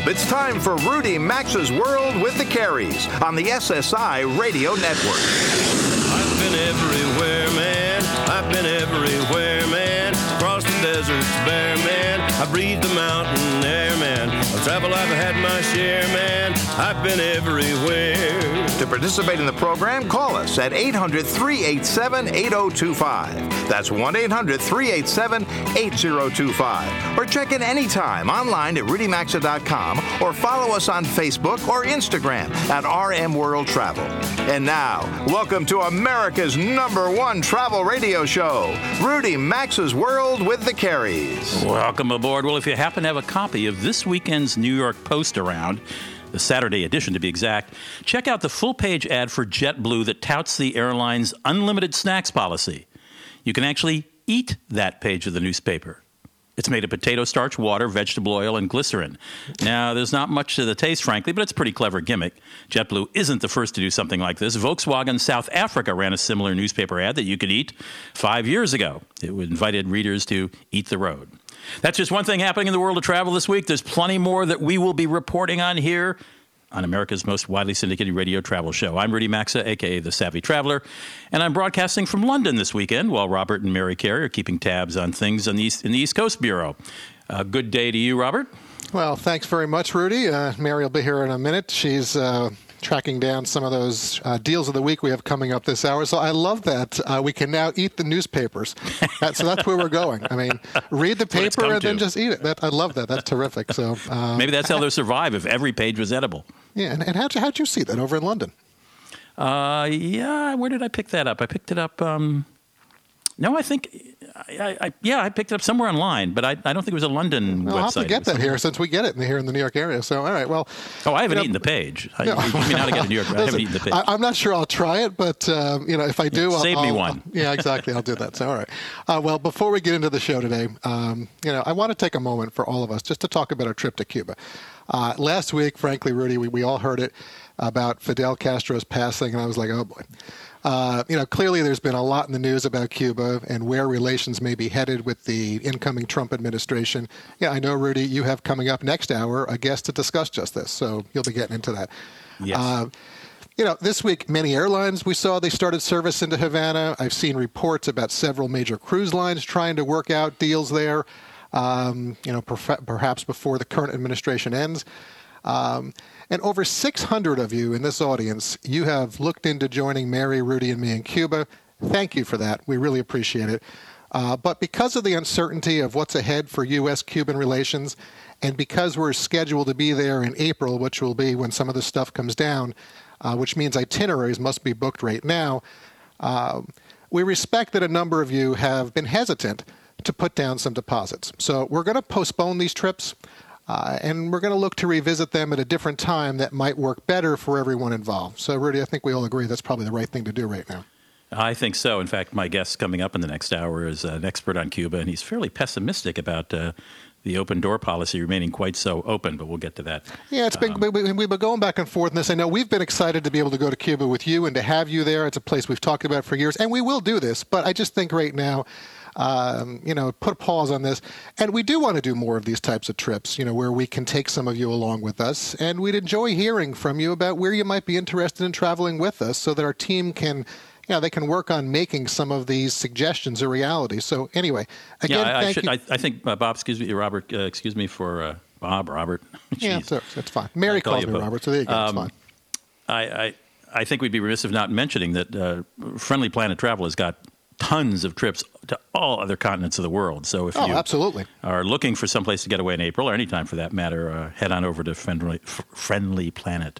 Globe, it's time for Rudy Maxa's World with the Careys on the SSI Radio Network. I've been everywhere, man. I've been everywhere, deserts bare, man. I breathed the mountain air, man. Of travel I've had my share, man. I've been everywhere. To participate in the program, call us at 800 387 8025. That's 1 800 387 8025. Or check in anytime online at rudymaxa.com or follow us on Facebook or Instagram at RM World Travel. And now, welcome to America's number one travel radio show, Rudy Maxa's World with the Careys. Welcome aboard. Well, if you happen to have a copy of this weekend's New York Post around, the Saturday edition to be exact, check out the full page ad for JetBlue that touts the airline's unlimited snacks policy. You can actually eat that page of the newspaper. It's made of potato starch, water, vegetable oil, and glycerin. Now, there's not much to the taste, frankly, but it's a pretty clever gimmick. JetBlue isn't the first to do something like this. Volkswagen South Africa ran a similar newspaper ad that you could eat five years ago. It invited readers to eat the road. That's just one thing happening in the world of travel this week. There's plenty more that we will be reporting on here on America's most widely syndicated radio travel show. I'm Rudy Maxa, aka The Savvy Traveler, and I'm broadcasting from London this weekend while Robert and Mary Carey are keeping tabs on things on the East, in the East Coast Bureau. Uh, good day to you, Robert. Well, thanks very much, Rudy. Uh, Mary will be here in a minute. She's uh, tracking down some of those uh, deals of the week we have coming up this hour. So I love that uh, we can now eat the newspapers. That, so that's where we're going. I mean, read the paper and to. then just eat it. That, I love that. That's terrific. So um, maybe that's how they'll survive if every page was edible. Yeah, and, and how'd you how'd you see that over in London? Uh, yeah, where did I pick that up? I picked it up. Um, no, I think I, I, yeah, I picked it up somewhere online, but I, I don't think it was a London well, website. I'll have to get that here since we get it here in the New York area. So, all right, well. Oh, I haven't eaten the page. I, no. you mean how to get to New York? Listen, I haven't eaten the page. I, am not sure I'll try it, but um, you know, if I do, yeah, I'll, save I'll, me one. I'll, yeah, exactly. I'll do that. So, all right. Uh, well, before we get into the show today, um, you know, I want to take a moment for all of us just to talk about our trip to Cuba. Uh, last week, frankly, Rudy, we, we all heard it about Fidel Castro's passing, and I was like, oh boy. Uh, you know, clearly there's been a lot in the news about Cuba and where relations may be headed with the incoming Trump administration. Yeah, I know, Rudy, you have coming up next hour a guest to discuss just this, so you'll be getting into that. Yes. Uh, you know, this week, many airlines we saw they started service into Havana. I've seen reports about several major cruise lines trying to work out deals there. Um, you know, perhaps before the current administration ends. Um, and over 600 of you in this audience, you have looked into joining Mary, Rudy, and me in Cuba. Thank you for that. We really appreciate it. Uh, but because of the uncertainty of what's ahead for U.S. Cuban relations, and because we're scheduled to be there in April, which will be when some of this stuff comes down, uh, which means itineraries must be booked right now, uh, we respect that a number of you have been hesitant to put down some deposits. So we're going to postpone these trips. Uh, and we're going to look to revisit them at a different time that might work better for everyone involved. So, Rudy, I think we all agree that's probably the right thing to do right now. I think so. In fact, my guest coming up in the next hour is an expert on Cuba, and he's fairly pessimistic about uh, the open door policy remaining quite so open, but we'll get to that. Yeah, it's been, um, we, have been going back and forth in this. I know we've been excited to be able to go to Cuba with you and to have you there. It's a place we've talked about for years, and we will do this, but I just think right now, um, you know, put a pause on this. And we do want to do more of these types of trips, you know, where we can take some of you along with us. And we'd enjoy hearing from you about where you might be interested in traveling with us so that our team can you know, they can work on making some of these suggestions a reality. So anyway, again, yeah, I, thank should, you. I, I think uh, Bob, excuse me, Robert, uh, excuse me for uh, Bob, Robert. yeah, that's, that's fine. Mary calls me Robert, so there you go. Um, it's fine. I, I, I think we'd be remiss if not mentioning that uh, Friendly Planet Travel has got tons of trips to all other continents of the world. So if oh, you absolutely. are looking for some place to get away in April or any time for that matter, uh, head on over to friendly, friendlyplanet.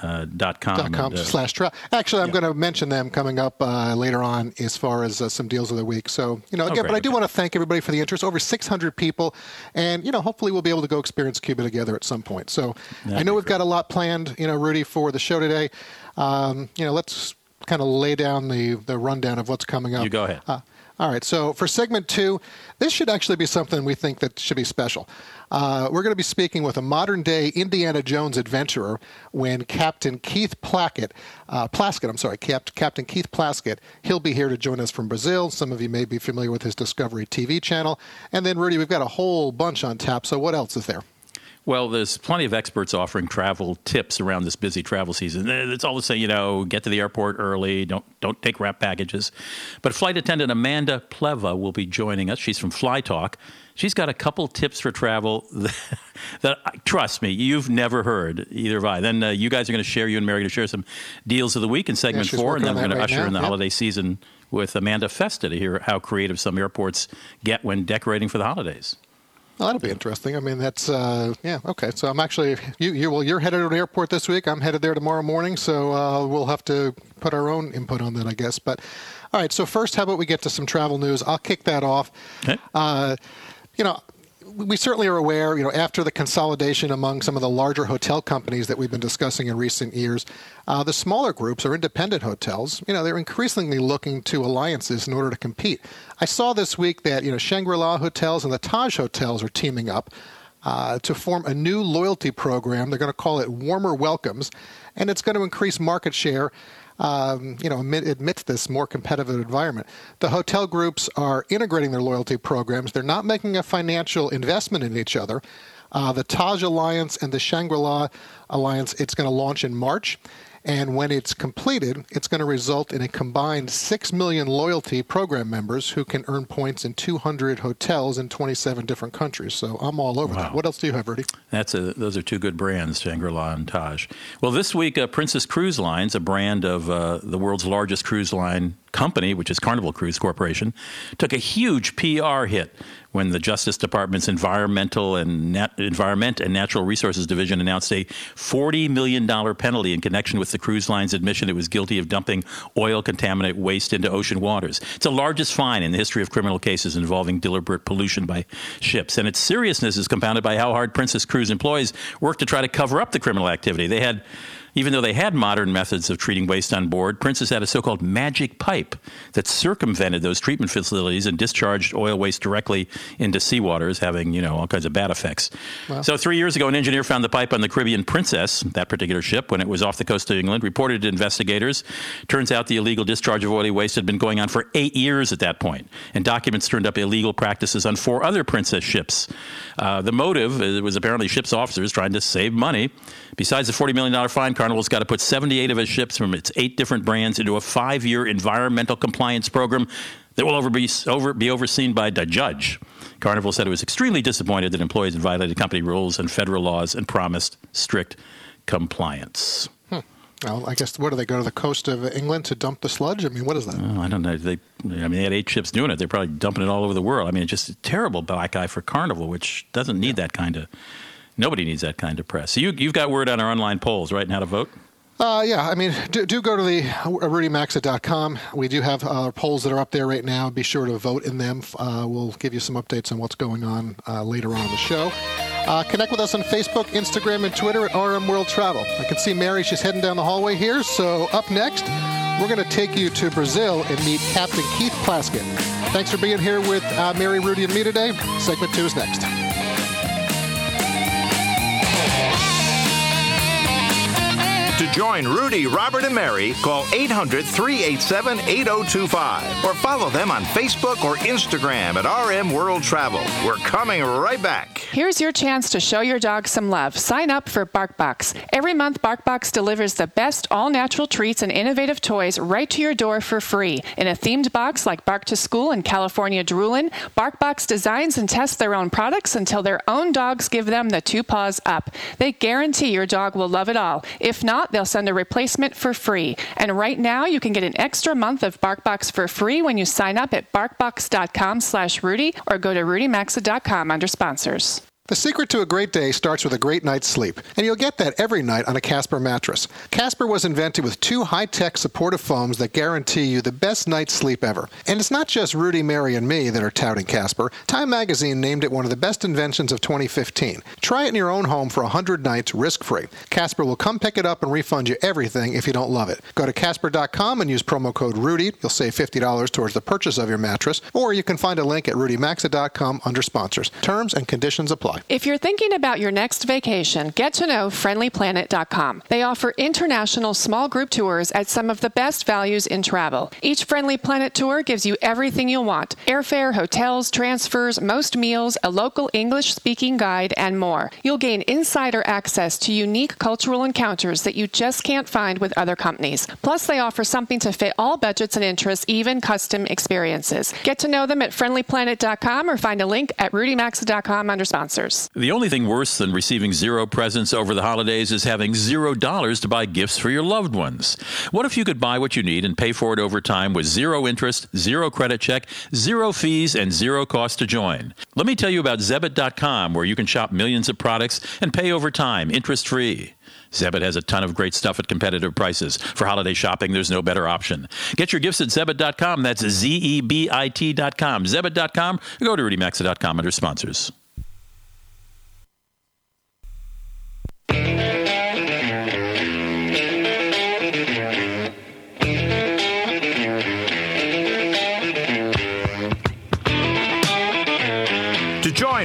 Uh, dot com, dot com and, uh, slash travel. Actually, I'm yeah. going to mention them coming up uh, later on as far as uh, some deals of the week. So, you know, oh, again, oh, but I do want to thank everybody for the interest. Over 600 people, and you know, hopefully we'll be able to go experience Cuba together at some point. So, That'd I know we've great. got a lot planned, you know, Rudy, for the show today. Um, you know, let's kind of lay down the, the rundown of what's coming up. You go ahead. Uh, all right. So for segment two, this should actually be something we think that should be special. Uh, we're going to be speaking with a modern day Indiana Jones adventurer when Captain Keith Plackett, uh, Plaskett, I'm sorry, Cap- Captain Keith Plaskett, he'll be here to join us from Brazil. Some of you may be familiar with his Discovery TV channel. And then, Rudy, we've got a whole bunch on tap. So what else is there? Well, there's plenty of experts offering travel tips around this busy travel season. It's all the same, you know, get to the airport early, don't don't take wrap packages. But flight attendant Amanda Pleva will be joining us. She's from FlyerTalk. She's got a couple tips for travel that, that trust me, you've never heard. Either of I. Then uh, you guys are going to share, you and Mary, are going to share some deals of the week in segment Yeah, four, and then we're going that to right usher in the Yep. holiday season with Amanda Festa to hear how creative some airports get when decorating for the holidays. Well, that'll be interesting. I mean, that's uh, yeah, okay. So I'm actually you, you well, you're headed to the airport this week. I'm headed there tomorrow morning. So uh, we'll have to put our own input on that, I guess. But all right. So first, how about we get to some travel news? I'll kick that off. Okay. Uh, you know, we certainly are aware, you know, after the consolidation among some of the larger hotel companies that we've been discussing in recent years, uh, the smaller groups or independent hotels, you know, they're increasingly looking to alliances in order to compete. I saw this week that, you know, Shangri-La hotels and the Taj hotels are teaming up uh, to form a new loyalty program. They're going to call it Warmer Welcomes, and it's going to increase market share um, you know, amid, amidst this more competitive environment. The hotel groups are integrating their loyalty programs. They're not making a financial investment in each other. Uh, the Taj Alliance and the Shangri-La Alliance, it's going to launch in March. And when it's completed, it's going to result in a combined 6 million loyalty program members who can earn points in 200 hotels in 27 different countries. So I'm all over that. What else do you have, Rudy? That's a, those are two good brands, Shangri-La and Taj. Well, this week, uh, Princess Cruise Lines, a brand of uh, the world's largest cruise line company, which is Carnival Cruise Corporation, took a huge PR hit when the Justice Department's Environmental and Nat- Environment and Natural Resources Division announced a $40 million penalty in connection with the cruise line's admission it was guilty of dumping oil contaminant waste into ocean waters. It's the largest fine in the history of criminal cases involving deliberate pollution by ships. And its seriousness is compounded by how hard Princess Cruise employees worked to try to cover up the criminal activity. They had even though they had modern methods of treating waste on board, Princess had a so called magic pipe that circumvented those treatment facilities and discharged oil waste directly into seawaters, having, you know, all kinds of bad effects. So, three years ago, an engineer found the pipe on the Caribbean Princess, that particular ship, when it was off the coast of England, reported to investigators. Turns out the illegal discharge of oily waste had been going on for eight years at that point, and documents turned up illegal practices on four other Princess ships. Uh, the motive uh, was apparently ships' officers trying to save money. Besides the $40 million fine, Carnival's got to put 78 of its ships from its eight different brands into a five year environmental compliance program that will over be, over, be overseen by a judge. Carnival said it was extremely disappointed that employees had violated company rules and federal laws and promised strict compliance. Hmm. Well, I guess, what do they go to the coast of England to dump the sludge? I mean, what is that? Oh, I don't know. They, I mean, they had eight ships doing it. They're probably dumping it all over the world. I mean, it's just a terrible black eye for Carnival, which doesn't need that kind of. Nobody needs that kind of press. So you, you've got word on our online polls, right, and how to vote? Uh, yeah, I mean, do, do go to the uh, rudymaxa.com. We do have uh, polls that are up there right now. Be sure to vote in them. Uh, we'll give you some updates on what's going on uh, later on in the show. Uh, connect with us on Facebook, Instagram, and Twitter at RM World Travel. I can see Mary; she's heading down the hallway here. So up next, we're going to take you to Brazil and meet Captain Keith Plaskett. Thanks for being here with Mary, Rudy, and me today. Segment two is next. To join Rudy, Robert, and Mary, call 800 387 8025 or follow them on Facebook or Instagram at RM World Travel. We're coming right back. Here's your chance to show your dog some love. Sign up for BarkBox. Every month, BarkBox delivers the best all natural treats and innovative toys right to your door for free. In a themed box like Bark to School and California Droolin', BarkBox designs and tests their own products until their own dogs give them the two paws up. They guarantee your dog will love it all. If not, they'll send a replacement for free. And right now, you can get an extra month of BarkBox for free when you sign up at barkbox.com slash Rudy or go to rudymaxa.com under sponsors. The secret to a great day starts with a great night's sleep, and you'll get that every night on a Casper mattress. Casper was invented with two high-tech supportive foams that guarantee you the best night's sleep ever. And it's not just Rudy, Mary, and me that are touting Casper. Time magazine named it one of the best inventions of 2015. Try it in your own home for 100 nights risk-free. Casper will come pick it up and refund you everything if you don't love it. Go to casper.com and use promo code RUDY. You'll save $50 towards the purchase of your mattress, or you can find a link at rudymaxa.com under sponsors. Terms and conditions apply. If you're thinking about your next vacation, get to know friendlyplanet.com. They offer international small group tours at some of the best values in travel. Each Friendly Planet tour gives you everything you'll want airfare, hotels, transfers, most meals, a local English speaking guide, and more. You'll gain insider access to unique cultural encounters that you just can't find with other companies. Plus, they offer something to fit all budgets and interests, even custom experiences. Get to know them at friendlyplanet.com or find a link at rudymaxa.com under The only thing worse than receiving zero presents over the holidays is having zero dollars to buy gifts for your loved ones. What if you could buy what you need and pay for it over time with zero interest, zero credit check, zero fees, and zero cost to join? Let me tell you about Zebit.com, where you can shop millions of products and pay over time, interest free. Zebit has a ton of great stuff at competitive prices. For holiday shopping, there's no better option. Get your gifts at Zebit.com. That's Z E B I T.com. Zebit.com. Go to RudyMaxa.com under sponsors. To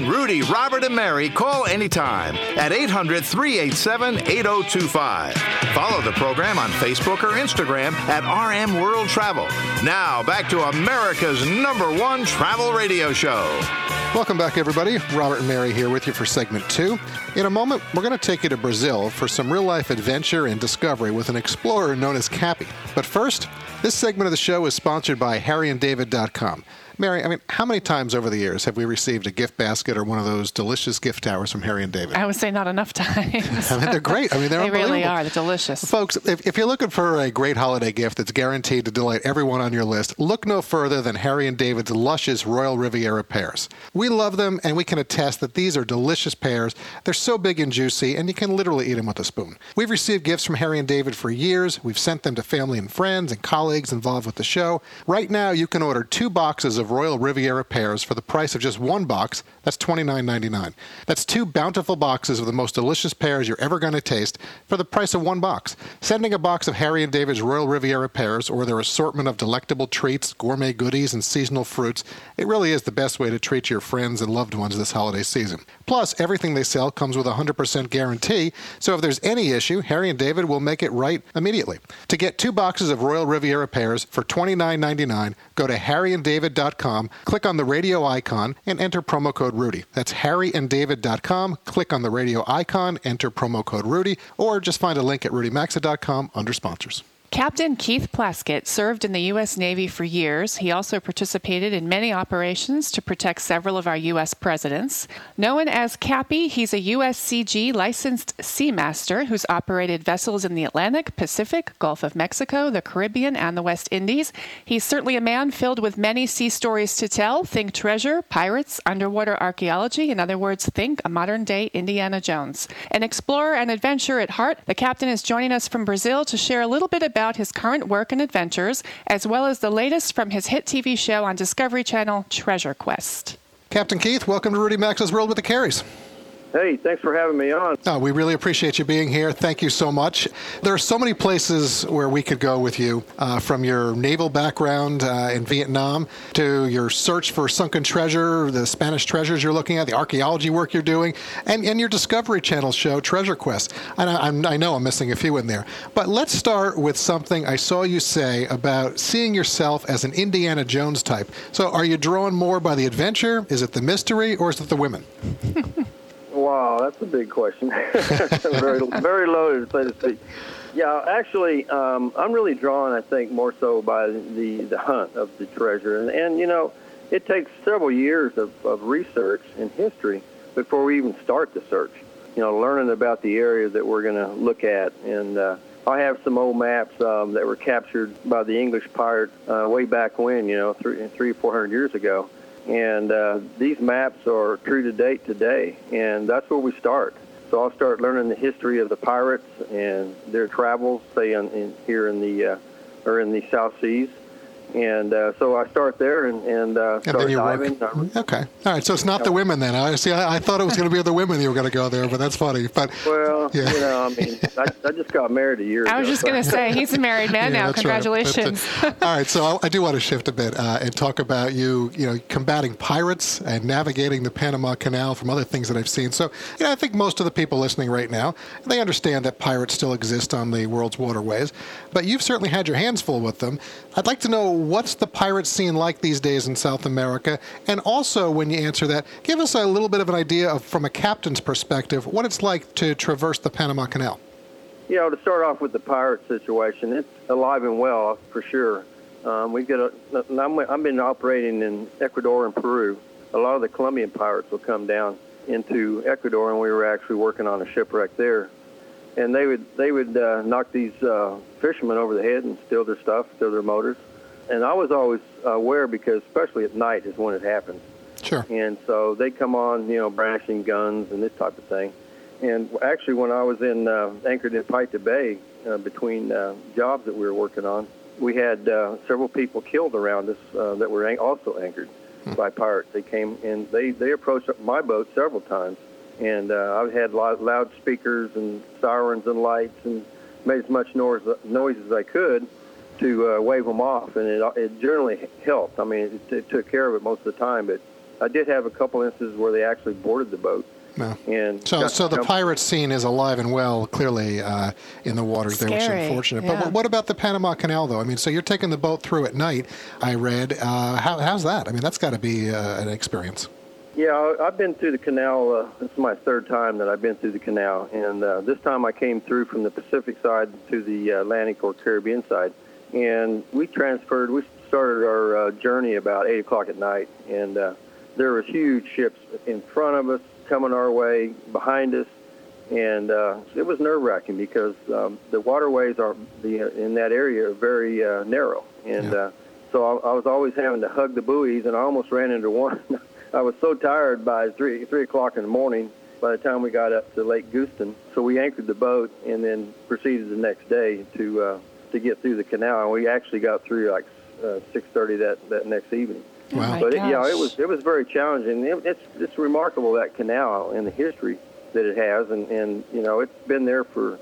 Rudy, Robert, and Mary, call anytime at 800 387 8025. Follow the program on Facebook or Instagram at RM World Travel. Now, back to America's number one travel radio show. Welcome back, everybody. Robert and Mary here with you for segment two. In a moment, we're going to take you to Brazil for some real life adventure and discovery with an explorer known as Cappy. But first, this segment of the show is sponsored by HarryandDavid.com. Mary, I mean, how many times over the years have we received a gift basket or one of those delicious gift towers from Harry and David? I would say not enough times. I mean, they're great. I mean, they're they really are. They're delicious. Folks, if, if you're looking for a great holiday gift that's guaranteed to delight everyone on your list, look no further than Harry and David's luscious Royal Riviera pears. We love them, and we can attest that these are delicious pears. They're so big and juicy, and you can literally eat them with a spoon. We've received gifts from Harry and David for years. We've sent them to family and friends and colleagues involved with the show. Right now, you can order two boxes of Royal Riviera pears for the price of just one box. That's $29.99. That's two bountiful boxes of the most delicious pears you're ever going to taste for the price of one box. Sending a box of Harry and David's Royal Riviera pears or their assortment of delectable treats, gourmet goodies, and seasonal fruits, it really is the best way to treat your friends and loved ones this holiday season. Plus, everything they sell comes with a 100% guarantee, so if there's any issue, Harry and David will make it right immediately. To get two boxes of Royal Riviera pears for $29.99, go to harryanddavid.com, click on the radio icon, and enter promo code Rudy. That's harryanddavid.com, click on the radio icon, enter promo code Rudy, or just find a link at rudymaxa.com under sponsors. Captain Keith Plaskett served in the U.S. Navy for years. He also participated in many operations to protect several of our U.S. presidents. Known as Cappy, he's a USCG licensed seamaster who's operated vessels in the Atlantic, Pacific, Gulf of Mexico, the Caribbean, and the West Indies. He's certainly a man filled with many sea stories to tell. Think treasure, pirates, underwater archaeology. In other words, think a modern day Indiana Jones. An explorer and adventurer at heart, the captain is joining us from Brazil to share a little bit about his current work and adventures, as well as the latest from his hit TV show on Discovery Channel, Treasure Quest. Captain Keith, welcome to Rudy Maxa's World with the Careys. Hey, thanks for having me on. Oh, we really appreciate you being here. Thank you so much. There are so many places where we could go with you, uh, from your naval background uh, in Vietnam to your search for sunken treasure, the Spanish treasures you're looking at, the archaeology work you're doing, and, and your Discovery Channel show, Treasure Quest. And I, I'm, I know I'm missing a few in there. But let's start with something I saw you say about seeing yourself as an Indiana Jones type. So are you drawn more by the adventure? Is it the mystery? Or is it the women? Wow, that's a big question. very, very loaded, so to speak. Yeah, actually, um, I'm really drawn, I think, more so by the, the hunt of the treasure. And, and you know, it takes several years of, of research and history before we even start the search. You know, learning about the area that we're going to look at. And uh, I have some old maps um, that were captured by the English pirate uh, way back when, you know, three, three, four hundred years ago. And uh, these maps are true to date today, and that's where we start. So I'll start learning the history of the pirates and their travels, say in, in, here in the uh, or in the South Seas, And uh, so I start there and, and uh, And start then you diving. work. Okay. All right. So it's not the women then. I see. I, I thought it was going to be the women you were going to go there, but that's funny. But Well, Yeah. you know, I mean, I, I just got married a year ago. I was just so- going to say, he's a married man Yeah, now. that's right. Congratulations. But, uh, all right, so I, I do want to shift a bit uh, and talk about you, you know, combating pirates and navigating the Panama Canal from other things that I've seen. So, you know, I think most of the people listening right now they understand that pirates still exist on the world's waterways, but you've certainly had your hands full with them. I'd like to know what's the pirate scene like these days in South America, and also when you answer that, give us a little bit of an idea of, from a captain's perspective, what it's like to traverse the Panama Canal. You know, to start off with the pirate situation, it's alive and well for sure. Um, we get a. I'm, I've been operating in Ecuador and Peru. A lot of the Colombian pirates will come down into Ecuador, and we were actually working on a shipwreck there. And they would they would uh, knock these uh, fishermen over the head and steal their stuff, steal their motors. And I was always aware because, especially at night, is when it happens. Sure. And so they come on, you know, brandishing guns and this type of thing. And actually, when I was in uh, anchored in Paita Bay, uh, between uh, jobs that we were working on, we had uh, several people killed around us uh, that were an- also anchored by pirates. They came and they they approached my boat several times, and uh, I had loud, loudspeakers and sirens and lights and made as much noise noise as I could to uh, wave them off, and it it generally helped. I mean, it, it took care of it most of the time, but I did have a couple instances where they actually boarded the boat. No. And So, so the pirate scene is alive and well, clearly uh, in the waters there, which is unfortunate. yeah. But what- what about the Panama Canal, though? I mean, so you're taking the boat through at night. I read. Uh, how, how's that? I mean, that's got to be uh, an experience. Yeah, I- I've been through the canal. Uh, this is my third time that I've been through the canal, and uh, this time I came through from the Pacific side to the uh, Atlantic or Caribbean side, and we transferred. We started our uh, journey about eight o'clock at night, and uh, there were huge ships in front of us coming our way, behind us, and uh, it was nerve wracking because um, the waterways are the in that area are very uh, narrow, and Yeah. uh, so I, I was always having to hug the buoys, and I almost ran into one. I was so tired by three three o'clock in the morning. By the time we got up to Lake Gatun, so we anchored the boat and then proceeded the next day to uh, to get through the canal. And we actually got through like uh, six thirty that that next evening. Oh Wow. But it, yeah, gosh. it was it was very challenging. It, it's it's remarkable that canal and the history that it has, and and you know it's been there for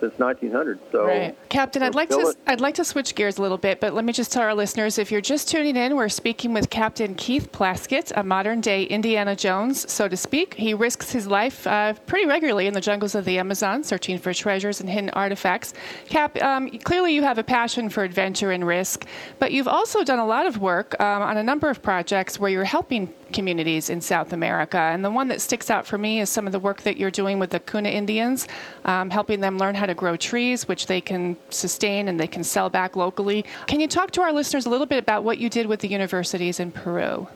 since 1900. So Right. Captain, I'd like to it. I'd like to switch gears a little bit, but let me just tell our listeners if you're just tuning in, we're speaking with Captain Keith Plaskett, a modern-day Indiana Jones, so to speak. He risks his life uh, pretty regularly in the jungles of the Amazon, searching for treasures and hidden artifacts. Cap, um, clearly you have a passion for adventure and risk, but you've also done a lot of work um, on a number of projects where you're helping communities in South America. And the one that sticks out for me is some of the work that you're doing with the Kuna Indians, um, helping them learn how to grow trees, which they can sustain and they can sell back locally. Can you talk to our listeners a little bit about what you did with the universities in Peru?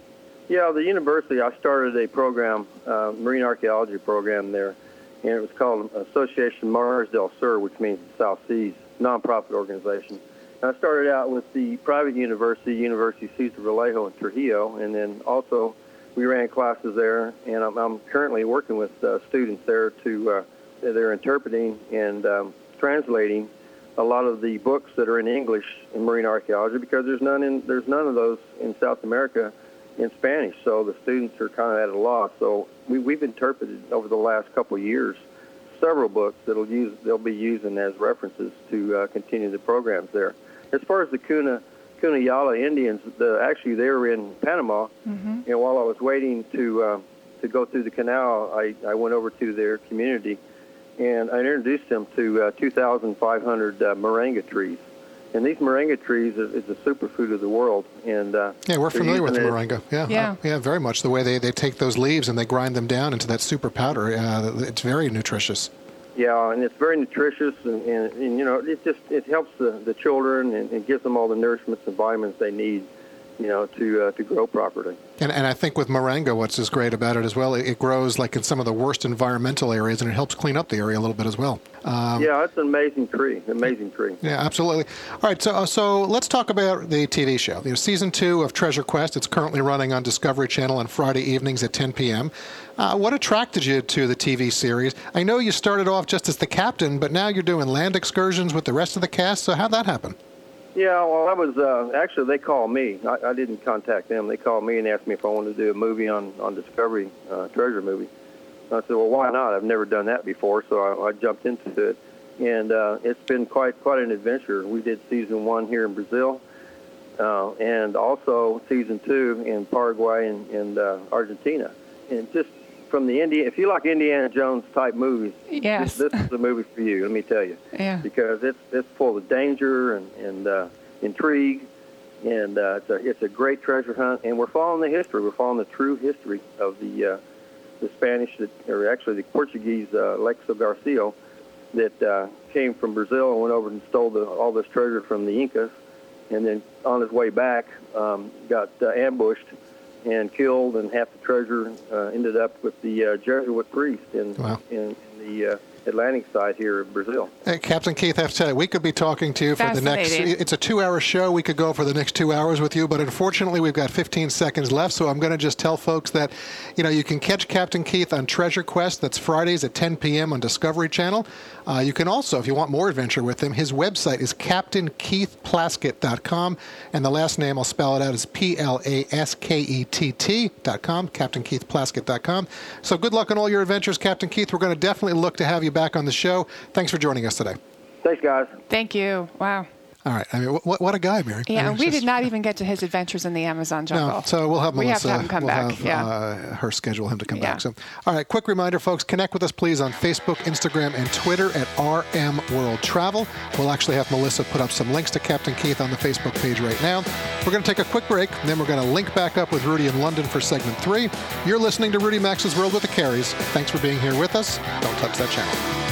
Yeah, the university. I started a program, uh, marine archaeology program there, and it was called Association Mares del Sur, which means South Seas, nonprofit organization. And I started out with the private university, University Cesar Vallejo in Trujillo, and then also we ran classes there. And I'm, I'm currently working with uh, students there to uh, they're interpreting and um, translating a lot of the books that are in English in marine archaeology because there's none in there's none of those in South America in Spanish. So the students are kind of at a loss. So we, we've interpreted over the last couple of years several books that'll use they'll be using as references to uh, continue the programs there. As far as the Kuna Cunayala Indians, the, actually they were in Panama, and while I was waiting to uh, to go through the canal, I, I went over to their community and I introduced them to uh, 2,500 uh, moringa trees. And these moringa trees is, is the superfood of the world. And uh, Yeah, we're familiar with the moringa. Yeah, Yeah. uh, yeah, very much. The way they, they take those leaves and they grind them down into that super powder, uh, it's very nutritious. Yeah, and it's very nutritious, and, and, and you know, it just it helps the, the children and it gives them all the nourishments and vitamins they need, you know, to uh, to grow properly. And, and I think with moringa, what's is great about it as well, it, it grows like in some of the worst environmental areas, and it helps clean up the area a little bit as well. Um, yeah, it's an amazing tree, amazing tree. Yeah, absolutely. All right, so uh, so let's talk about the TV show. You know, season two of Treasure Quest. It's currently running on Discovery Channel on Friday evenings at 10 p.m. Uh, what attracted you to the TV series? I know you started off just as the captain, but now you're doing land excursions with the rest of the cast. So how'd that happen? Yeah, well, I was uh, actually they called me. I, I didn't contact them. They called me and asked me if I wanted to do a movie on on Discovery uh, treasure movie. I said, well, why not? I've never done that before, so I, I jumped into it, and uh, it's been quite quite an adventure. We did season one here in Brazil, uh, and also season two in Paraguay and, and uh, Argentina, and just from the India. If you like Indiana Jones type movies, Yes. this, this is the movie for you. Let me tell you Yeah. because it's it's full of danger and and uh, intrigue, and uh, it's a it's a great treasure hunt. And we're following the history. We're following the true history of the uh, the Spanish, that, or actually the Portuguese uh, Aleixo Garcia, that uh, came from Brazil and went over and stole the, all this treasure from the Incas, and then on his way back um, got uh, ambushed and killed, and half the treasure uh, ended up with the uh, Jesuit priest in Wow. in, in the uh, Atlantic side here of Brazil. Hey, Captain Keith, I have to tell you, we could be talking to you for the next. Fascinating. It's a two-hour show. We could go for the next two hours with you, but unfortunately, we've got 15 seconds left. So I'm going to just tell folks that, you know, you can catch Captain Keith on Treasure Quest. That's Fridays at 10 p.m. on Discovery Channel. Uh, you can also, if you want more adventure with him, his website is CaptainKeithPlaskett.com, and the last name I'll spell it out is P-L-A-S-K-E-T-T.com. CaptainKeithPlaskett.com. So good luck on all your adventures, Captain Keith. We're going to definitely look to have you back on the show. Thanks for joining us today. Thanks, guys. Thank you. Wow. All right. I mean, what, what a guy, Mary. I Yeah, mean, and we just- did not even get to his adventures in the Amazon jungle. No, so we'll have Melissa. We have to have him come we'll back. have, yeah. uh, her schedule him to come Yeah. back. So, all right. Quick reminder, folks. Connect with us, please, on Facebook, Instagram, and Twitter at RM World Travel. We'll actually have Melissa put up some links to Captain Keith on the Facebook page right now. We're going to take a quick break, and then we're going to link back up with Rudy in London for segment three. You're listening to Rudy Maxa's World with the Careys. Thanks for being here with us. Don't touch that channel.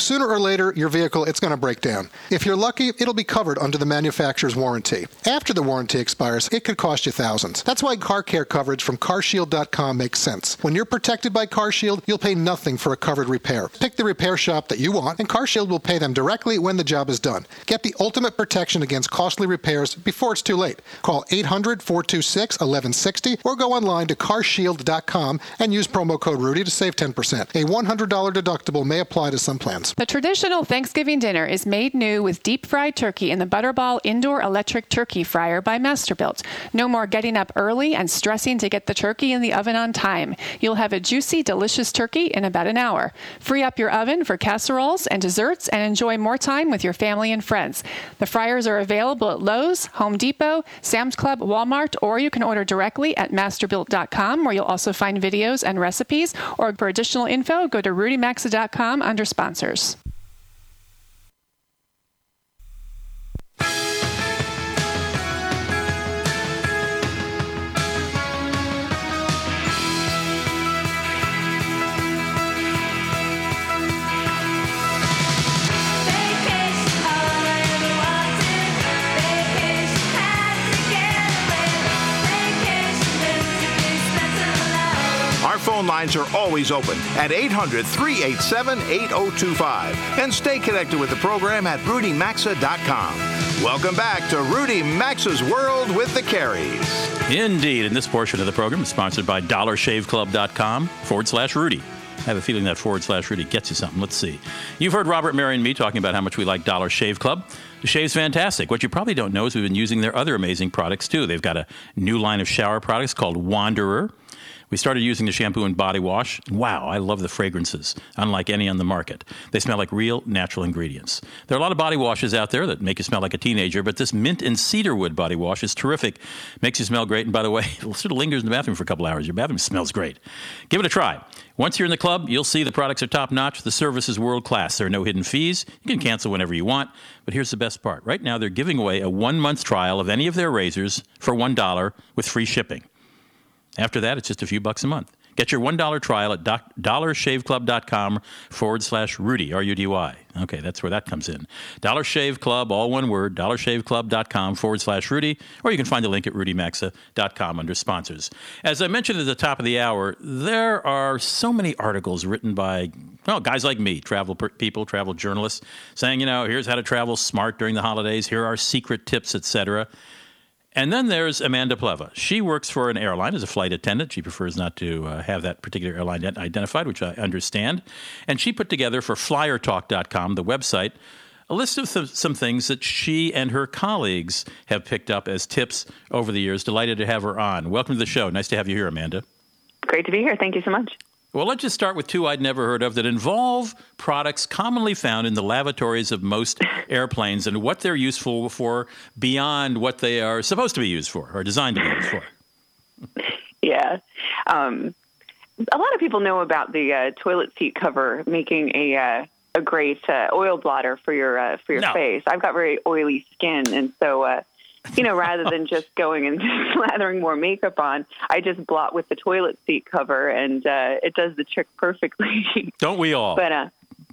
Sooner or later, your vehicle, it's going to break down. If you're lucky, it'll be covered under the manufacturer's warranty. After the warranty expires, it could cost you thousands. That's why car care coverage from carshield.com makes sense. When you're protected by CarShield, you'll pay nothing for a covered repair. Pick the repair shop that you want, and CarShield will pay them directly when the job is done. Get the ultimate protection against costly repairs before it's too late. Call 800 426 1160 or go online to carshield.com and use promo code Rudy to save 10%. A $100 deductible may apply to some plans. The traditional Thanksgiving dinner is made new with deep fried turkey in the Butterball Indoor Electric Turkey Fryer by Masterbuilt. No more getting up early and stressing to get the turkey in the oven on time. You'll have a juicy, delicious turkey in about an hour. Free up your oven for casseroles and desserts and enjoy more time with your family and friends. The fryers are available at Lowe's, Home Depot, Sam's Club, Walmart, or you can order directly at masterbuilt.com where you'll also find videos and recipes. Or for additional info, go to rudymaxa.com under sponsors. Vacation, lines are always open at 800 387 8025. And stay connected with the program at rudymaxa.com. Welcome back to Rudy Maxa's World with the Careys. Indeed, and this portion of the program is sponsored by DollarShaveClub.com forward slash Rudy. I have a feeling that forward slash Rudy gets you something. Let's see. You've heard Robert, Mary, and me talking about how much we like Dollar Shave Club. The shave's fantastic. What you probably don't know is we've been using their other amazing products too. They've got a new line of shower products called Wanderer. We started using the shampoo and body wash. Wow, I love the fragrances, unlike any on the market. They smell like real natural ingredients. There are a lot of body washes out there that make you smell like a teenager, but this mint and cedarwood body wash is terrific. Makes you smell great, and by the way, it sort of lingers in the bathroom for a couple hours. Your bathroom smells great. Give it a try. Once you're in the club, you'll see the products are top notch. The service is world class. There are no hidden fees. You can cancel whenever you want. But here's the best part. Right now, they're giving away a one month trial of any of their razors for $1 with free shipping. After that, it's just a few bucks a month. Get your $1 trial at doc- dollarshaveclub.com forward slash Rudy, R U D Y. Okay, that's where that comes in. Dollar Shave Club, all one word, dollarshaveclub.com forward slash Rudy, or you can find the link at rudymaxa.com under sponsors. As I mentioned at the top of the hour, there are so many articles written by Well, guys like me, travel people, travel journalists, saying, you know, here's how to travel smart during the holidays. Here are secret tips, etc. And then there's Amanda Pleva. She works for an airline as a flight attendant. She prefers not to uh, have that particular airline ident- identified, which I understand. And she put together for FlyerTalk.com, the website, a list of th- some things that she and her colleagues have picked up as tips over the years. Delighted to have her on. Welcome to the show. Nice to have you here, Amanda. Great to be here. Thank you so much. Well, let's just start with two I'd never heard of that involve products commonly found in the lavatories of most airplanes and what they're useful for beyond what they are supposed to be used for or designed to be used for. Yeah. Um, a lot of people know about the uh, toilet seat cover making a uh, a great uh, oil blotter for your uh, for your No. face. I've got very oily skin, and so uh, you know, rather than just going and slathering more makeup on, I just blot with the toilet seat cover, and uh, it does the trick perfectly. Don't we all? But uh,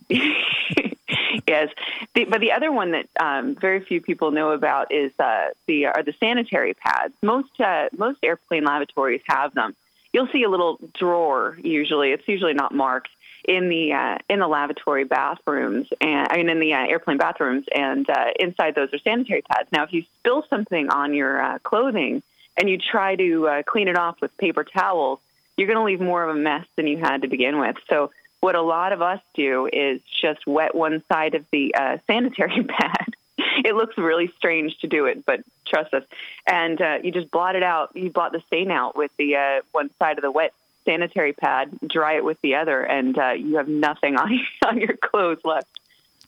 yes, the, but the other one that um, very few people know about is uh, the are the sanitary pads. Most uh, most airplane lavatories have them. You'll see a little drawer. Usually, it's usually not marked in the uh, in the lavatory bathrooms, and I mean in the uh, airplane bathrooms, and uh, inside those are sanitary pads. Now, if you spill something on your uh, clothing and you try to uh, clean it off with paper towels, you're going to leave more of a mess than you had to begin with. So what a lot of us do is just wet one side of the uh, sanitary pad. it looks really strange to do it, but trust us. And you just blot it out. You blot the stain out with the one side of the wet sanitary pad, dry it with the other, and uh, you have nothing on on your clothes left.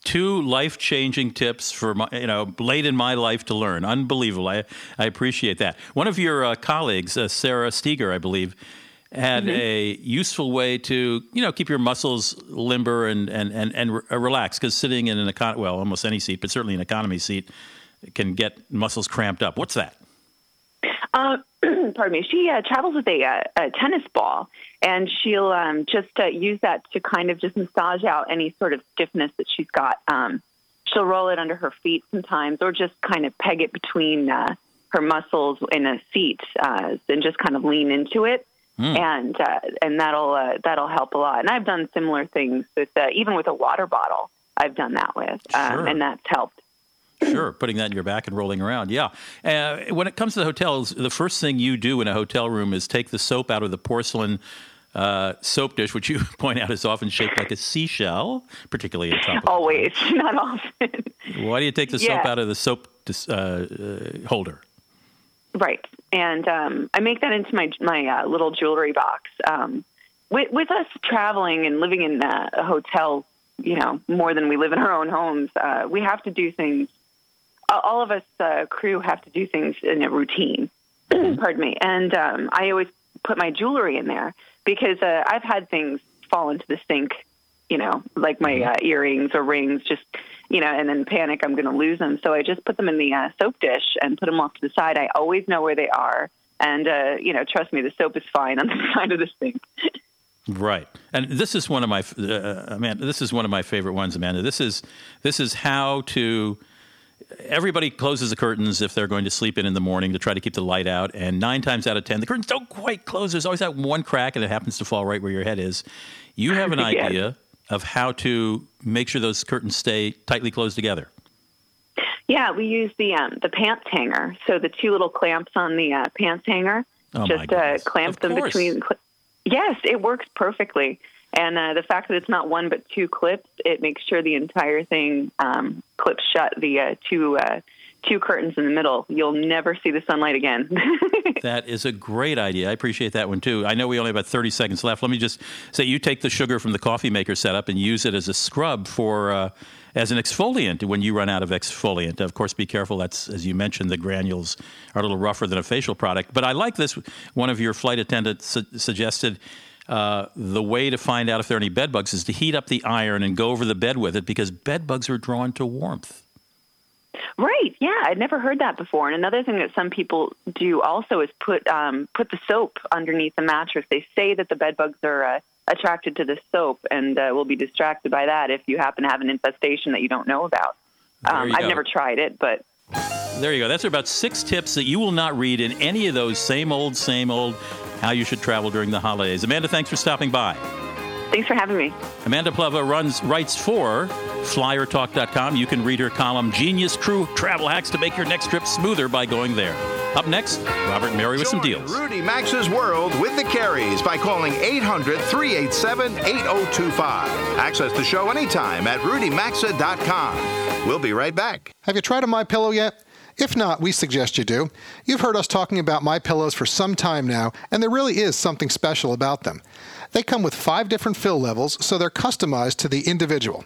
Two life changing tips for my, you know late in my life to learn. Unbelievable. I I appreciate that. One of your uh, colleagues, uh, Sarah Steger, I believe. Had a useful way to, you know, keep your muscles limber and and and, and re- uh, relax because sitting in an econ well, almost any seat, but certainly an economy seat, can get muscles cramped up. What's that? Uh, pardon me. She uh, travels with a, uh, a tennis ball, and she'll um, just uh, use that to kind of just massage out any sort of stiffness that she's got. Um, she'll roll it under her feet sometimes, or just kind of peg it between uh, her muscles in a seat, uh, and just kind of lean into it. And uh, and that'll uh, that'll help a lot. And I've done similar things with uh, even with a water bottle. I've done that with, um, Sure. and that's helped. Sure, putting that in your back and rolling around. Yeah. Uh, when it comes to the hotels, the first thing you do in a hotel room is take the soap out of the porcelain uh, soap dish, which you point out is often shaped like a seashell, particularly in tropical. Always, not often. Why do you take the soap Yeah. out of the soap dis- uh, uh, holder? Right, and um, I make that into my my uh, little jewelry box. Um, with, with us traveling and living in uh, a hotel, you know, more than we live in our own homes, uh, we have to do things. All of us uh, crew have to do things in a routine. Pardon me, and um, I always put my jewelry in there because uh, I've had things fall into the sink. You know, like my uh, earrings or rings, just you know, and then panic, I'm going to lose them. So I just put them in the uh, soap dish and put them off to the side. I always know where they are. And, uh, you know, trust me, the soap is fine on the side of the sink. Right, and this is one of my uh, Amanda. This is one of my favorite ones, Amanda. This is this is how to. Everybody closes the curtains if they're going to sleep in in the morning to try to keep the light out, and nine times out of ten, the curtains don't quite close. There's always that one crack, and it happens to fall right where your head is. You have an Yes. idea of how to make sure those curtains stay tightly closed together. Yeah, we use the um, the pants hanger. So the two little clamps on the uh, pants hanger, Oh, just uh, clamp Of them course. between. Cl- yes, it works perfectly. And uh, the fact that it's not one but two clips, it makes sure the entire thing um, clips shut. The uh, two uh, two curtains in the middle. You'll never see the sunlight again. That is a great idea. I appreciate that one too. I know we only have about 30 seconds left. Let me just say you take the sugar from the coffee maker setup and use it as a scrub for uh, as an exfoliant when you run out of exfoliant. Of course, be careful. That's as you mentioned, the granules are a little rougher than a facial product. But I like this. One of your flight attendants su- suggested. Uh, the way to find out if there are any bed bugs is to heat up the iron and go over the bed with it because bed bugs are drawn to warmth. Right. Yeah, I'd never heard that before. And another thing that some people do also is put um, put the soap underneath the mattress. They say that the bed bugs are uh, attracted to the soap and uh, will be distracted by that if you happen to have an infestation that you don't know about. Um, I've go. never tried it, but There you go. That's about six tips that you will not read in any of those same old, same old how you should travel during the holidays. Amanda, thanks for stopping by. Thanks for having me. Amanda Pleva runs writes for FlyerTalk.com. You can read her column "Genius Crew Travel Hacks" to make your next trip smoother by going there. Up next, Robert and Mary with some deals. Rudy Maxa's World with the Careys by calling 800 387 8025. Access the show anytime at rudymaxa.com. We'll be right back. Have you tried a My Pillow yet? If not, we suggest you do. You've heard us talking about My Pillows for some time now, and there really is something special about them. They come with five different fill levels, so they're customized to the individual.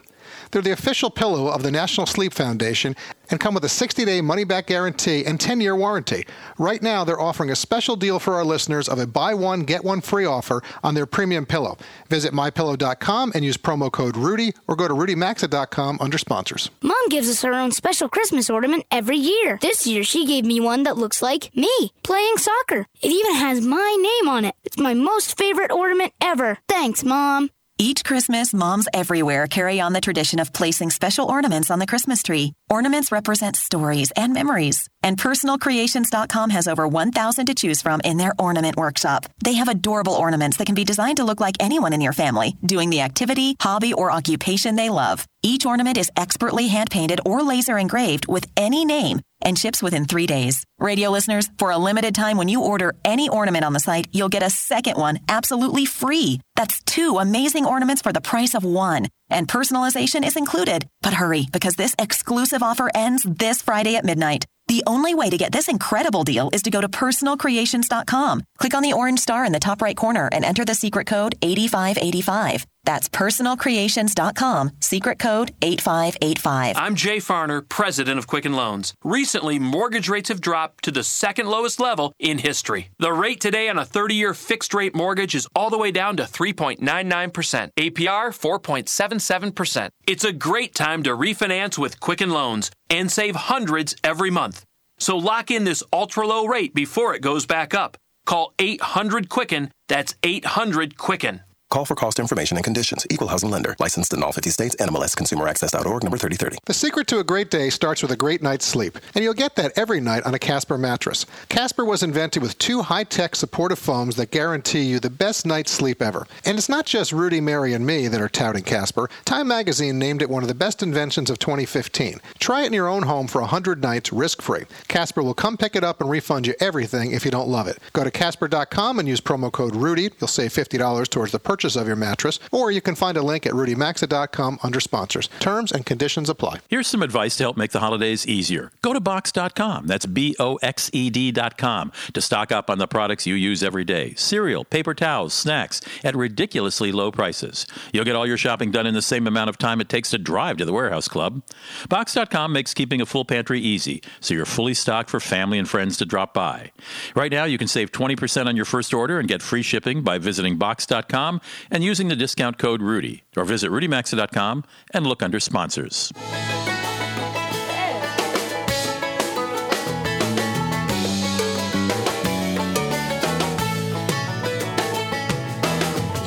They're the official pillow of the National Sleep Foundation and come with a 60 day money back guarantee and 10 year warranty. Right now, they're offering a special deal for our listeners of a buy one, get one free offer on their premium pillow. Visit mypillow.com and use promo code Rudy or go to rudymaxa.com under sponsors. Mom gives us her own special Christmas ornament every year. This year, she gave me one that looks like me playing soccer. It even has my name on it. It's my most favorite ornament ever. Thanks, Mom. Each Christmas, moms everywhere carry on the tradition of placing special ornaments on the Christmas tree. Ornaments represent stories and memories. And PersonalCreations.com has over 1,000 to choose from in their ornament workshop. They have adorable ornaments that can be designed to look like anyone in your family, doing the activity, hobby, or occupation they love. Each ornament is expertly hand painted or laser engraved with any name and ships within three days. Radio listeners, for a limited time, when you order any ornament on the site, you'll get a second one absolutely free. That's two amazing ornaments for the price of one. And personalization is included. But hurry, because this exclusive offer ends this Friday at midnight. The only way to get this incredible deal is to go to personalcreations.com. Click on the orange star in the top right corner and enter the secret code 8585. That's personalcreations.com, secret code 8585. I'm Jay Farner, president of Quicken Loans. Recently, mortgage rates have dropped to the second lowest level in history. The rate today on a 30 year fixed rate mortgage is all the way down to 3.99%, APR 4.77%. It's a great time to refinance with Quicken Loans and save hundreds every month. So lock in this ultra low rate before it goes back up. Call 800 Quicken, that's 800 Quicken. Call for cost information and conditions. Equal housing lender. Licensed in all 50 states. NMLS ConsumerAccess.org number 3030. The secret to a great day starts with a great night's sleep, and you'll get that every night on a Casper mattress. Casper was invented with two high-tech supportive foams that guarantee you the best night's sleep ever. And it's not just Rudy, Mary, and me that are touting Casper. Time magazine named it one of the best inventions of 2015. Try it in your own home for 100 nights risk-free. Casper will come pick it up and refund you everything if you don't love it. Go to casper.com and use promo code Rudy. You'll save $50 towards the purchase of your mattress, or you can find a link at rudymaxa.com under sponsors. Terms and conditions apply. Here's some advice to help make the holidays easier. Go to Boxed.com. That's B O X E D.com to stock up on the products you use every day cereal, paper towels, snacks at ridiculously low prices. You'll get all your shopping done in the same amount of time it takes to drive to the warehouse club. Boxed.com makes keeping a full pantry easy, so you're fully stocked for family and friends to drop by. Right now, you can save 20% on your first order and get free shipping by visiting Boxed.com and using the discount code Rudy, or visit RudyMaxa.com and look under sponsors.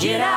Get out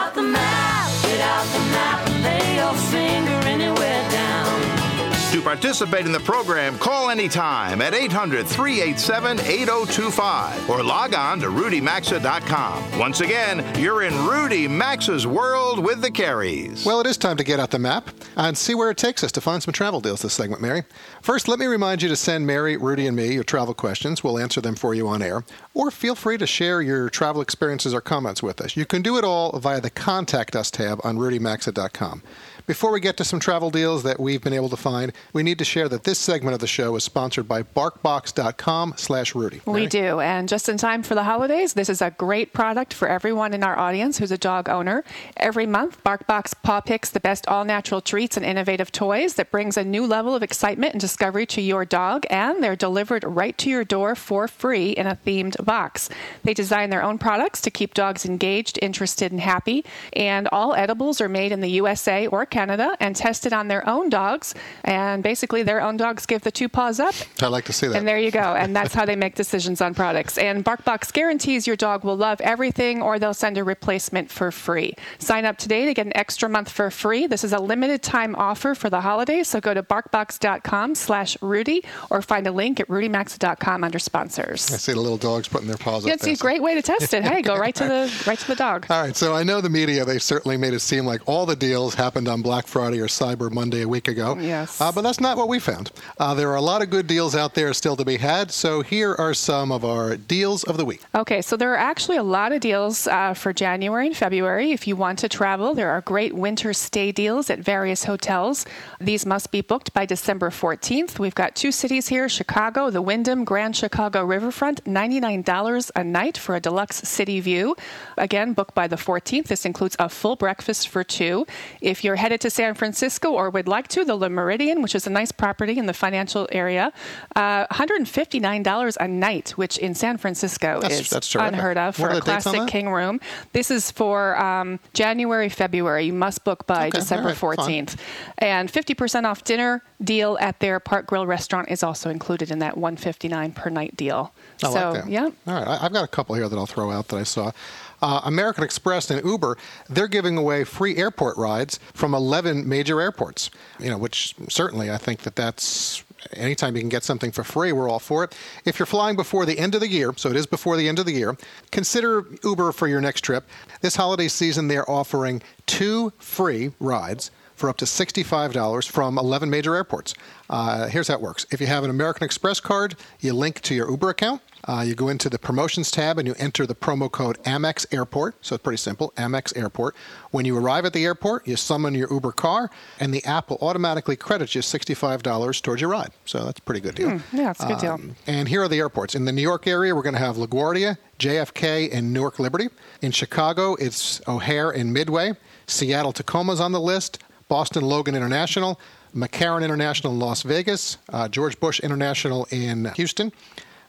participate in the program, call anytime at 800 387 8025 or log on to rudymaxa.com. Once again, you're in Rudy Maxa's world with the Careys. Well, it is time to get out the map and see where it takes us to find some travel deals this segment, Mary. First, let me remind you to send Mary, Rudy, and me your travel questions. We'll answer them for you on air. Or feel free to share your travel experiences or comments with us. You can do it all via the Contact Us tab on rudymaxa.com. Before we get to some travel deals that we've been able to find, we need to share that this segment of the show is sponsored by barkbox.com slash Rudy. We do. And just in time for the holidays, this is a great product for everyone in our audience who's a dog owner. Every month, BarkBox Paw picks the best all natural treats and innovative toys that brings a new level of excitement and discovery to your dog, and they're delivered right to your door for free in a themed box. They design their own products to keep dogs engaged, interested, and happy, and all edibles are made in the USA or Canada Canada and test it on their own dogs. And basically, their own dogs give the two paws up. I like to see that. And there you go. And that's how they make decisions on products. And BarkBox guarantees your dog will love everything or they'll send a replacement for free. Sign up today to get an extra month for free. This is a limited time offer for the holidays. So go to barkbox.com slash Rudy or find a link at rudymaxa.com under sponsors. I see the little dogs putting their paws Yeah, up it's there. a great way to test it. Hey, go right to the right to the dog. All right, so I know the media, they certainly made it seem like all the deals happened on Black Friday or Cyber Monday a week ago. Yes. Uh, but that's not what we found. Uh, there are a lot of good deals out there still to be had, so here are some of our deals of the week. Okay, so there are actually a lot of deals uh, for January and February. If you want to travel, there are great winter stay deals at various hotels. These must be booked by December 14th. We've got two cities here Chicago, the Wyndham Grand Chicago Riverfront, $99 a night for a deluxe city view. Again, booked by the 14th. This includes a full breakfast for two. If you're headed to San Francisco or would like to, the Le Méridien, which is a nice property in the financial area, uh, $159 a night, which in San Francisco That's- is that's unheard of for a the dates on classic king room. This is for um, January, February. You must book by Okay, December right, fine. 14th. And 50% off dinner deal at their Park Grill restaurant is also included in that 159 per night deal. I so, like that. yeah. All right, I- I've got a couple here that I'll throw out that I saw. Uh, American Express and Uber, they're giving away free airport rides from 11 major airports. You know, which certainly I think that that's anytime you can get something for free, we're all for it. If you're flying before the end of the year, so it is before the end of the year, consider Uber for your next trip. This holiday season, they're offering two free rides for up to $65 from 11 major airports. Uh, here's how it works. If you have an American Express card, you link to your Uber account. Uh, you go into the promotions tab and you enter the promo code Amex Airport. So it's pretty simple Amex Airport. When you arrive at the airport, you summon your Uber car, and the app will automatically credit you $65 towards your ride. So that's a pretty good deal. Hmm, yeah, it's a good deal. Um, and here are the airports. In the New York area, we're going to have LaGuardia, JFK, and Newark Liberty. In Chicago, it's O'Hare and Midway. Seattle Tacoma's on the list. Boston Logan International. McCarran International in Las Vegas. Uh, George Bush International in Houston.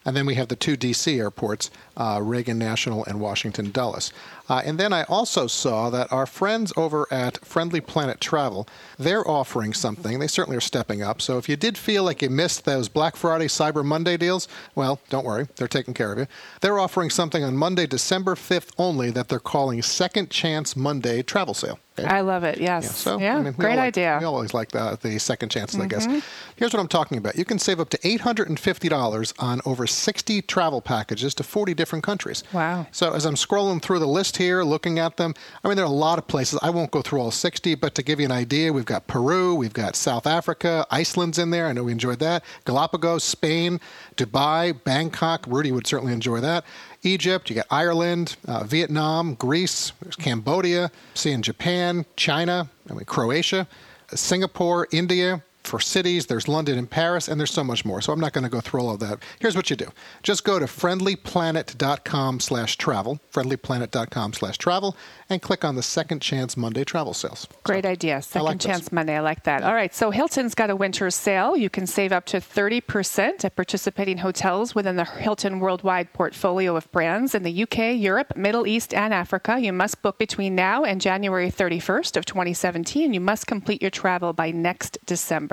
And then we have the two D.C. airports, uh, Reagan National and Washington Dulles. Uh, and then I also saw that our friends over at Friendly Planet Travel, they're offering something. They certainly are stepping up. So if you did feel like you missed those Black Friday, Cyber Monday deals, well, don't worry. They're taking care of you. They're offering something on Monday, December 5th only that they're calling Second Chance Monday Travel Sale. Okay? I love it. Yes. Yeah, so, yeah, I mean, great like- idea. We always like the, the second chances, I guess. Mhm. Here's what I'm talking about. You can save up to $850 on over 60 travel packages to 40 different countries. Wow. So as I'm scrolling through the list here, looking at them, I mean, there are a lot of places. I won't go through all 60, but to give you an idea, we've got Peru, we've got South Africa, Iceland's in there. I know we enjoyed that. Galapagos, Spain, Dubai, Bangkok. Rudy would certainly enjoy that. Egypt, you got Ireland, uh, Vietnam, Greece, there's Cambodia, seeing Japan, China, I mean, Croatia, Singapore, India. For cities, there's London and Paris, and there's so much more. So I'm not going to go through all of that. Here's what you do. Just go to friendlyplanet.com slash travel, friendlyplanet.com slash travel, and click on the Second Chance Monday travel sales. Great idea. Second like those. chance Monday. I like that. All right. So Hilton's got a winter sale. You can save up to 30% at participating hotels within the Hilton worldwide portfolio of brands in the UK, Europe, Middle East, and Africa. You must book between now and January 31st of 2017. You must complete your travel by next December.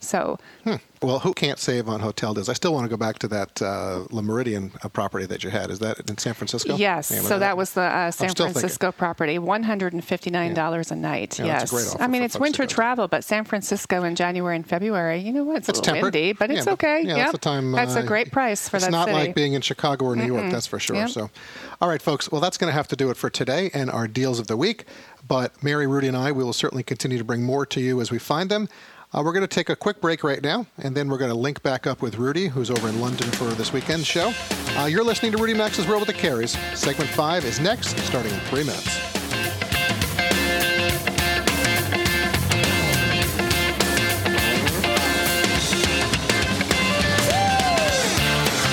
So Hmm. Well, who can't save on hotel deals? I still want to go back to that uh, Le Méridien uh, property that you had. Is that in San Francisco? Yes, Yeah, so that was the uh, San still thinking. Francisco property, one hundred and fifty nine dollars a night. Yeah, yes, that's a great offer I mean it's winter travel, but San Francisco in January and February, you know what? It's, It's a little tempered. windy, but it's but- okay. Yeah, Yep. that's the time. That's a uh, great price for it's that It's not city. like being in Chicago or New York, Mm-mm. that's for sure. Yep. So, all right, folks. Well, that's going to have to do it for today and our deals of the week. But Mary, Rudy, and I, we will certainly continue to bring more to you as we find them. Uh, we're going to take a quick break right now, and then we're going to link back up with Rudy, who's over in London for this weekend show. Uh, you're listening to Rudy Maxa's World with the Careys. Segment five is next, starting in three minutes.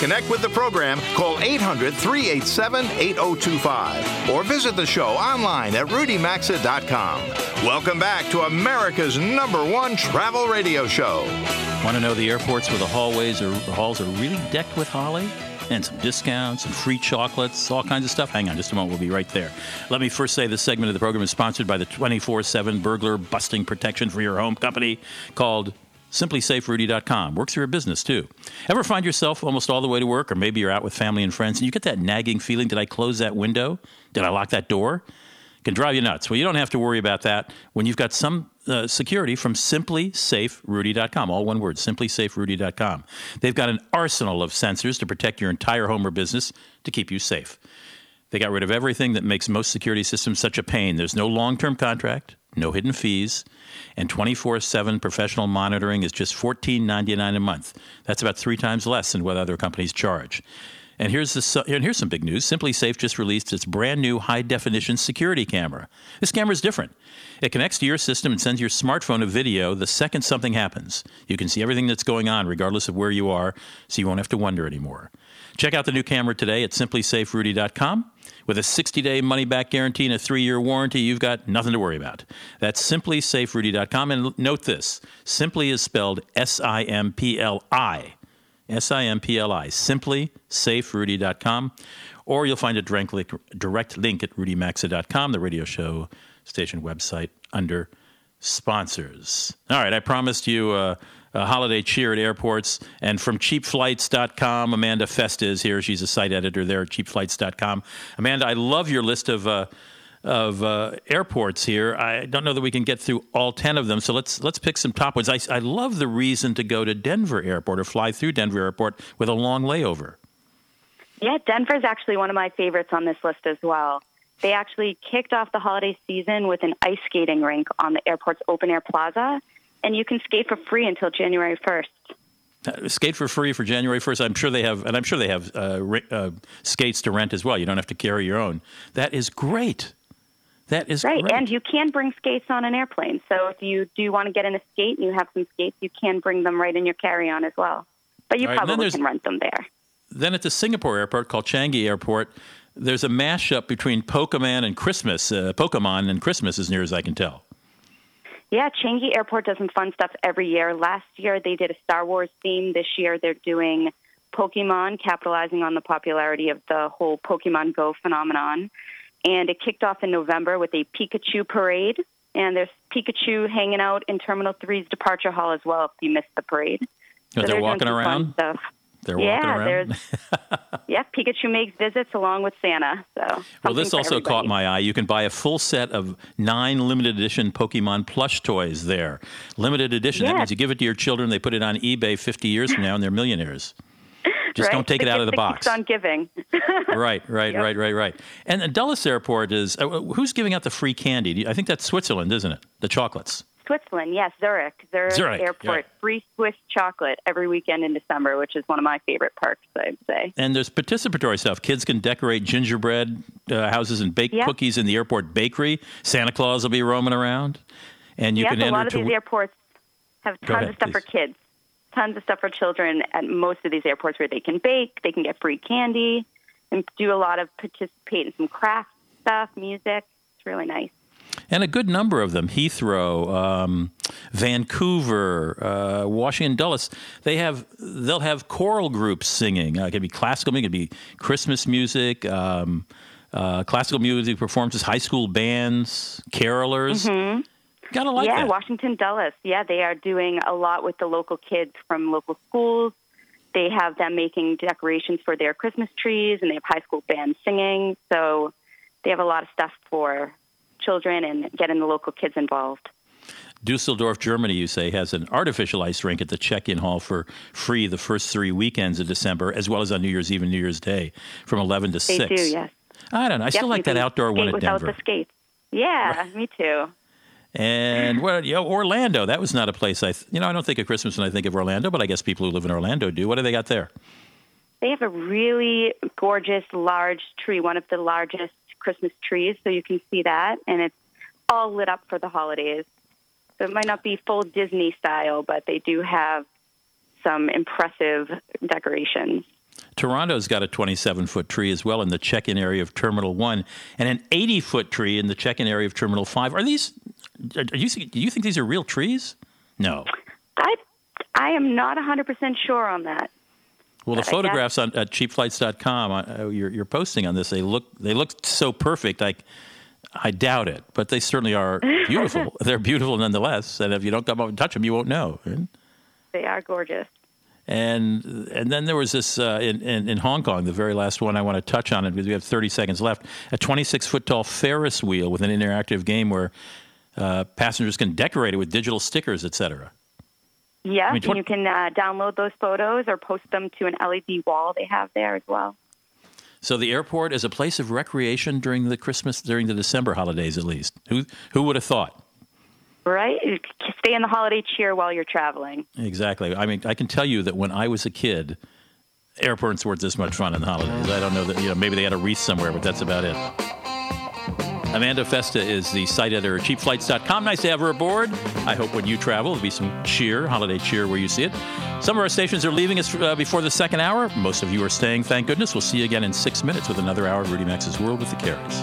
Connect with the program, call 800 387 8025 or visit the show online at rudymaxa.com. Welcome back to America's number one travel radio show. Want to know the airports where the hallways or halls are really decked with holly? And some discounts and free chocolates, all kinds of stuff. Hang on just a moment, we'll be right there. Let me first say this segment of the program is sponsored by the 24 7 burglar busting protection for your home company called SimpliSafeRudy.com. Works for your business too. Ever find yourself almost all the way to work, or maybe you're out with family and friends, and you get that nagging feeling did I close that window? Did I lock that door? Can drive you nuts. Well, you don't have to worry about that when you've got some uh, security from SimpliSafeRudy.com. All one word, SimpliSafeRudy.com. They've got an arsenal of sensors to protect your entire home or business to keep you safe. They got rid of everything that makes most security systems such a pain. There's no long term contract, no hidden fees, and 24 7 professional monitoring is just $14.99 a month. That's about three times less than what other companies charge. And here's, the, and here's some big news. SimpliSafe just released its brand new high definition security camera. This camera is different. It connects to your system and sends your smartphone a video the second something happens. You can see everything that's going on, regardless of where you are, so you won't have to wonder anymore. Check out the new camera today at simplisaferudy.com. With a 60 day money back guarantee and a three year warranty, you've got nothing to worry about. That's simplisaferudy.com. And note this Simpli is spelled S I M P L I. S I M P L I. SimpliSafeRudy.com. Or you'll find a direct link, direct link at rudymaxa.com, the radio show station website, under sponsors. All right, I promised you uh, a holiday cheer at airports. And from cheapflights.com, Amanda Festa is here. She's a site editor there at cheapflights.com. Amanda, I love your list of. Uh, of uh, airports here, I don't know that we can get through all ten of them. So let's let's pick some top ones. I, I love the reason to go to Denver Airport or fly through Denver Airport with a long layover. Yeah, Denver's actually one of my favorites on this list as well. They actually kicked off the holiday season with an ice skating rink on the airport's open air plaza, and you can skate for free until January 1st. Uh, skate for free for January 1st. I'm sure they have, and I'm sure they have uh, re- uh, skates to rent as well. You don't have to carry your own. That is great. That is right, great. and you can bring skates on an airplane. So if you do want to get in a skate and you have some skates, you can bring them right in your carry-on as well. But you right, probably can rent them there. Then at the Singapore airport called Changi Airport, there's a mashup between Pokemon and Christmas. Uh, Pokemon and Christmas, as near as I can tell. Yeah, Changi Airport does some fun stuff every year. Last year they did a Star Wars theme. This year they're doing Pokemon, capitalizing on the popularity of the whole Pokemon Go phenomenon. And it kicked off in November with a Pikachu parade. And there's Pikachu hanging out in Terminal 3's departure hall as well if you missed the parade. So they're doing walking around? Stuff. They're yeah, walking around. yeah, Pikachu makes visits along with Santa. So Well, this also everybody. caught my eye. You can buy a full set of nine limited edition Pokemon plush toys there. Limited edition. That means you give it to your children, they put it on eBay 50 years from now, and they're millionaires. Just Right? don't take The it out of the box. on giving. right, right, right, right, right. And Dulles Airport is uh, who's giving out the free candy? I think that's Switzerland, isn't it? The chocolates. Switzerland, yes, Zurich. Zurich, Zurich, Airport, right. free Swiss chocolate every weekend in December, which is one of my favorite parks, I'd say. And there's participatory stuff. Kids can decorate gingerbread uh, houses and bake Yeah. cookies in the airport bakery. Santa Claus will be roaming around, and you yes, can a enter lot of to these airports have tons ahead, of stuff for kids, tons of stuff for children at most of these airports where they can bake, they can get free candy, and do a lot of participate in some craft stuff, music. It's really nice. And a good number of them. Heathrow, um, Vancouver, uh, Washington Dulles. They have they'll have choral groups singing. Uh, it could be classical music, it could be Christmas music, um, uh, classical music performances, high school bands, carolers. hmm Gotta like yeah, that. Washington Dulles. Yeah, they are doing a lot with the local kids from local schools. They have them making decorations for their Christmas trees, and they have high school bands singing. So they have a lot of stuff for children and getting the local kids involved. Dusseldorf, Germany, you say, has an artificial ice rink at the check-in hall for free the first three weekends of December, as well as on New Year's Eve and New Year's Day, from eleven to They six. do, yes. I don't know. I still like that outdoor one at without Denver. the skates. Yeah, me too. And well, you know, Orlando, that was not a place I, th- you know, I don't think of Christmas when I think of Orlando, but I guess people who live in Orlando do. What do they got there? They have a really gorgeous, large tree, one of the largest Christmas trees, so you can see that, and it's all lit up for the holidays. So it might not be full Disney style, but they do have some impressive decorations. Toronto's got a 27 foot tree as well in the check in area of Terminal 1 and an 80 foot tree in the check in area of Terminal 5. Are these, are you, do you think these are real trees? No. I I am not 100% sure on that. Well, the photographs on at cheapflights.com uh, you're, you're posting on this, they look they look so perfect. I I doubt it, but they certainly are beautiful. They're beautiful nonetheless, and if you don't come up and touch them, you won't know. They are gorgeous. And and then there was this uh, in, in in Hong Kong, the very last one I want to touch on it because we have 30 seconds left. A 26 foot tall Ferris wheel with an interactive game where uh, passengers can decorate it with digital stickers, etc. Yes, I mean, you can uh, download those photos or post them to an LED wall they have there as well. So the airport is a place of recreation during the Christmas, during the December holidays, at least. Who who would have thought? Right? Stay in the holiday cheer while you're traveling. Exactly. I mean, I can tell you that when I was a kid, airports weren't this much fun in the holidays. I don't know that you know maybe they had a wreath somewhere, but that's about it. Amanda Festa is the site editor at cheapflights.com. Nice to have her aboard. I hope when you travel, there'll be some cheer, holiday cheer where you see it. Some of our stations are leaving us uh, before the second hour. Most of you are staying, thank goodness. We'll see you again in six minutes with another hour of Rudy Maxa's World with the Careys.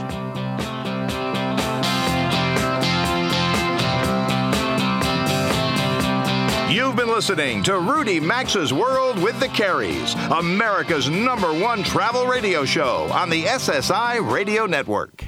You've been listening to Rudy Maxa's World with the Careys, America's number one travel radio show on the SSI Radio Network.